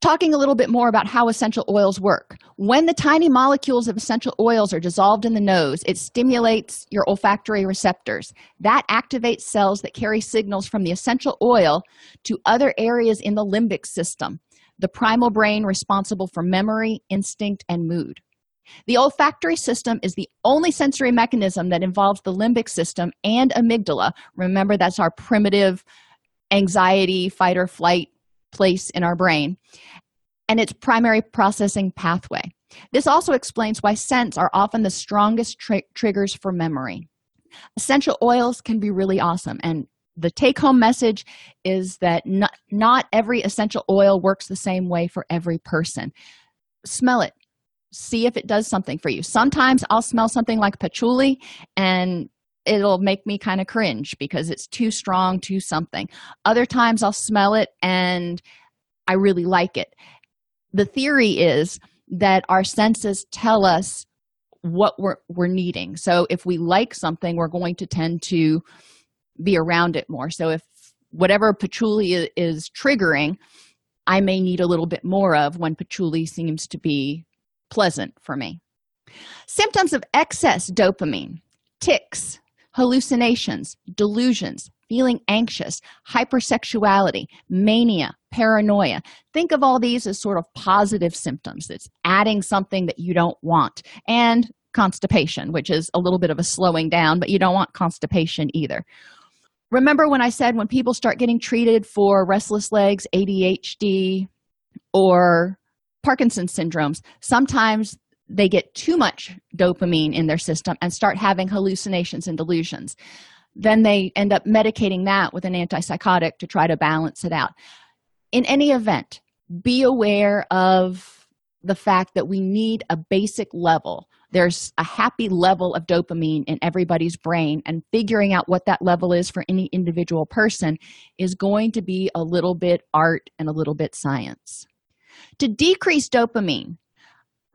Talking a little bit more about how essential oils work. When the tiny molecules of essential oils are dissolved in the nose, it stimulates your olfactory receptors. That activates cells that carry signals from the essential oil to other areas in the limbic system, the primal brain responsible for memory, instinct, and mood. The olfactory system is the only sensory mechanism that involves the limbic system and amygdala. Remember, that's our primitive anxiety, fight or flight place in our brain, and its primary processing pathway. This also explains why scents are often the strongest tri- triggers for memory. Essential oils can be really awesome, and the take home message is that not, not every essential oil works the same way for every person. Smell it, see if it does something for you. Sometimes I'll smell something like patchouli and it'll make me kind of cringe because it's too strong, too something. Other times I'll smell it and I really like it. The theory is that our senses tell us what we're, we're needing. So if we like something, we're going to tend to be around it more. So if whatever patchouli is triggering, I may need a little bit more of when patchouli seems to be pleasant for me. Symptoms of excess dopamine, tics, hallucinations, delusions, feeling anxious, hypersexuality, mania, paranoia. Think of all these as sort of positive symptoms. It's adding something that you don't want. And constipation, which is a little bit of a slowing down, but you don't want constipation either. Remember when I said when people start getting treated for restless legs, ADHD, or Parkinson's syndromes, sometimes they get too much dopamine in their system and start having hallucinations and delusions. Then they end up medicating that with an antipsychotic to try to balance it out. In any event, be aware of the fact that we need a basic level. There's a happy level of dopamine in everybody's brain, and figuring out what that level is for any individual person is going to be a little bit art and a little bit science. To decrease dopamine,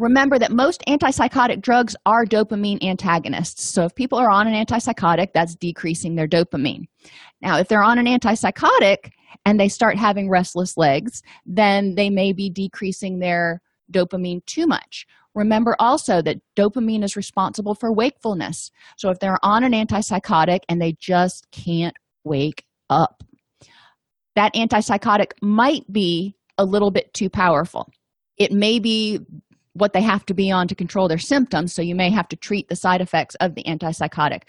remember that most antipsychotic drugs are dopamine antagonists. So if people are on an antipsychotic, that's decreasing their dopamine. Now, if they're on an antipsychotic and they start having restless legs, then they may be decreasing their dopamine too much. Remember also that dopamine is responsible for wakefulness. So if they're on an antipsychotic and they just can't wake up, that antipsychotic might be a little bit too powerful. It may be what they have to be on to control their symptoms so you may have to treat the side effects of the antipsychotic.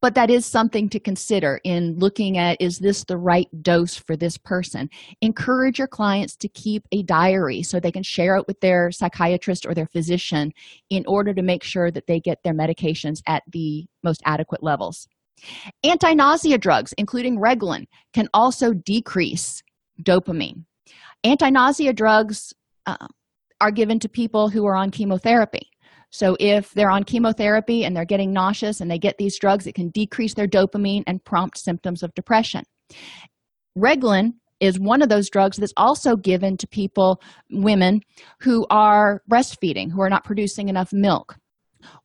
But that is something to consider in looking at is this the right dose for this person? Encourage your clients to keep a diary so they can share it with their psychiatrist or their physician in order to make sure that they get their medications at the most adequate levels. Anti-nausea drugs including reglan can also decrease dopamine. Anti-nausea drugs uh, are given to people who are on chemotherapy. So if they're on chemotherapy and they're getting nauseous and they get these drugs it can decrease their dopamine and prompt symptoms of depression. Reglan is one of those drugs that's also given to people women who are breastfeeding who are not producing enough milk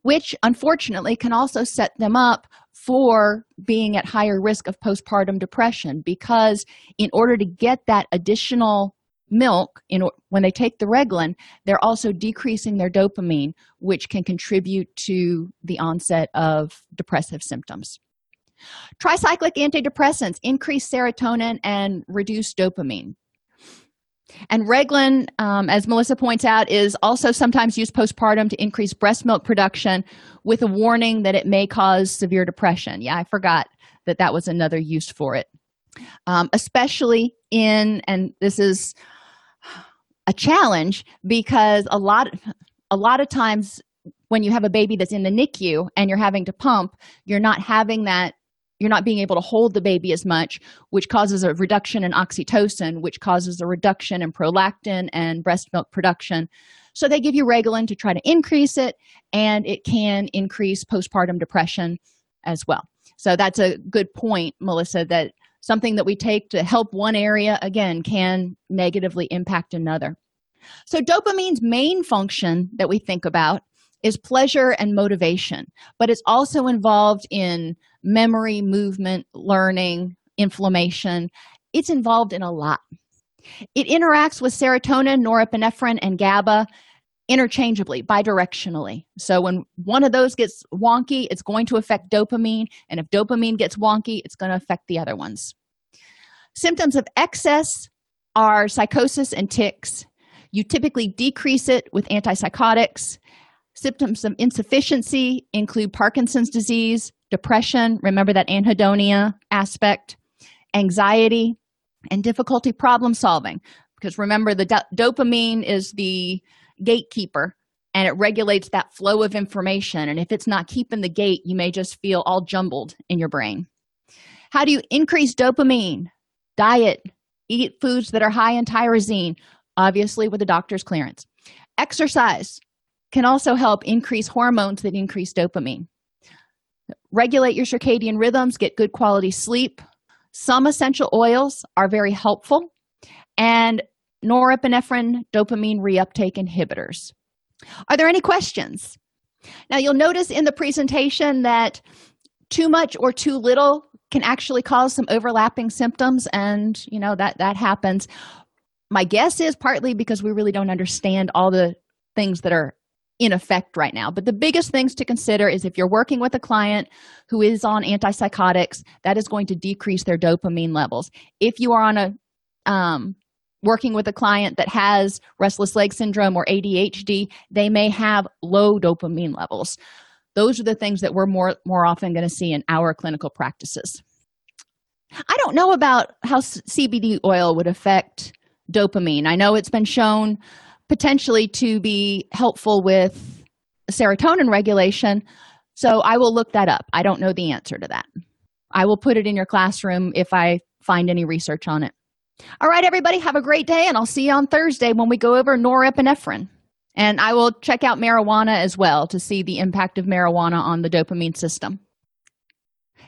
which unfortunately can also set them up for being at higher risk of postpartum depression because in order to get that additional milk in when they take the reglan they're also decreasing their dopamine which can contribute to the onset of depressive symptoms. Tricyclic antidepressants increase serotonin and reduce dopamine. And reglan um, as melissa points out is also sometimes used postpartum to increase breast milk production with a warning that it may cause severe depression. Yeah i forgot that that was another use for it. Um, especially in and this is a challenge because a lot a lot of times when you have a baby that's in the NICU and you're having to pump, you're not having that you're not being able to hold the baby as much, which causes a reduction in oxytocin, which causes a reduction in prolactin and breast milk production. So they give you Reglan to try to increase it, and it can increase postpartum depression as well. So that's a good point, Melissa, that something that we take to help one area again can negatively impact another. So dopamine's main function that we think about is pleasure and motivation but it's also involved in memory movement learning inflammation. It's involved in a lot. It interacts with serotonin norepinephrine and gaba interchangeably bidirectionally. So when one of those gets wonky it's going to affect dopamine and if dopamine gets wonky it's going to affect the other ones. Symptoms of excess are psychosis and tics. You typically decrease it with antipsychotics. Symptoms of insufficiency include parkinson's disease depression remember that anhedonia aspect anxiety and difficulty problem solving. Because remember the do- dopamine is the gatekeeper and it regulates that flow of information. And if it's not keeping the gate you may just feel all jumbled in your brain. How do you increase dopamine? Diet. Eat foods that are high in tyrosine obviously with a doctor's clearance. Exercise can also help increase hormones that increase dopamine. Regulate your circadian rhythms get good quality sleep. Some essential oils are very helpful. And norepinephrine dopamine reuptake inhibitors. Are there any questions? Now you'll notice in the presentation that too much or too little can actually cause some overlapping symptoms and you know that that happens. My guess is partly because we really don't understand all the things that are in effect right now. But the biggest things to consider is if you're working with a client who is on antipsychotics that is going to decrease their dopamine levels. If you are on a um, working with a client that has restless leg syndrome or adhd they may have low dopamine levels. Those are the things that we're more more often going to see in our clinical practices. I don't know about how cbd oil would affect dopamine. I know it's been shown potentially to be helpful with serotonin regulation so i will look that up. I don't know the answer to that. I will put it in your classroom if i find any research on it all right, everybody, have a great day, and I'll see you on Thursday when we go over norepinephrine. And I will check out marijuana as well to see the impact of marijuana on the dopamine system.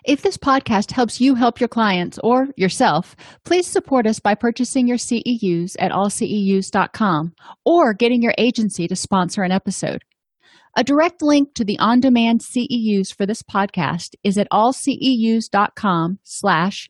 If this podcast helps you help your clients or yourself, please support us by purchasing your CEUs at allceus.com or getting your agency to sponsor an episode. A direct link to the on-demand CEUs for this podcast is at allceus.com slash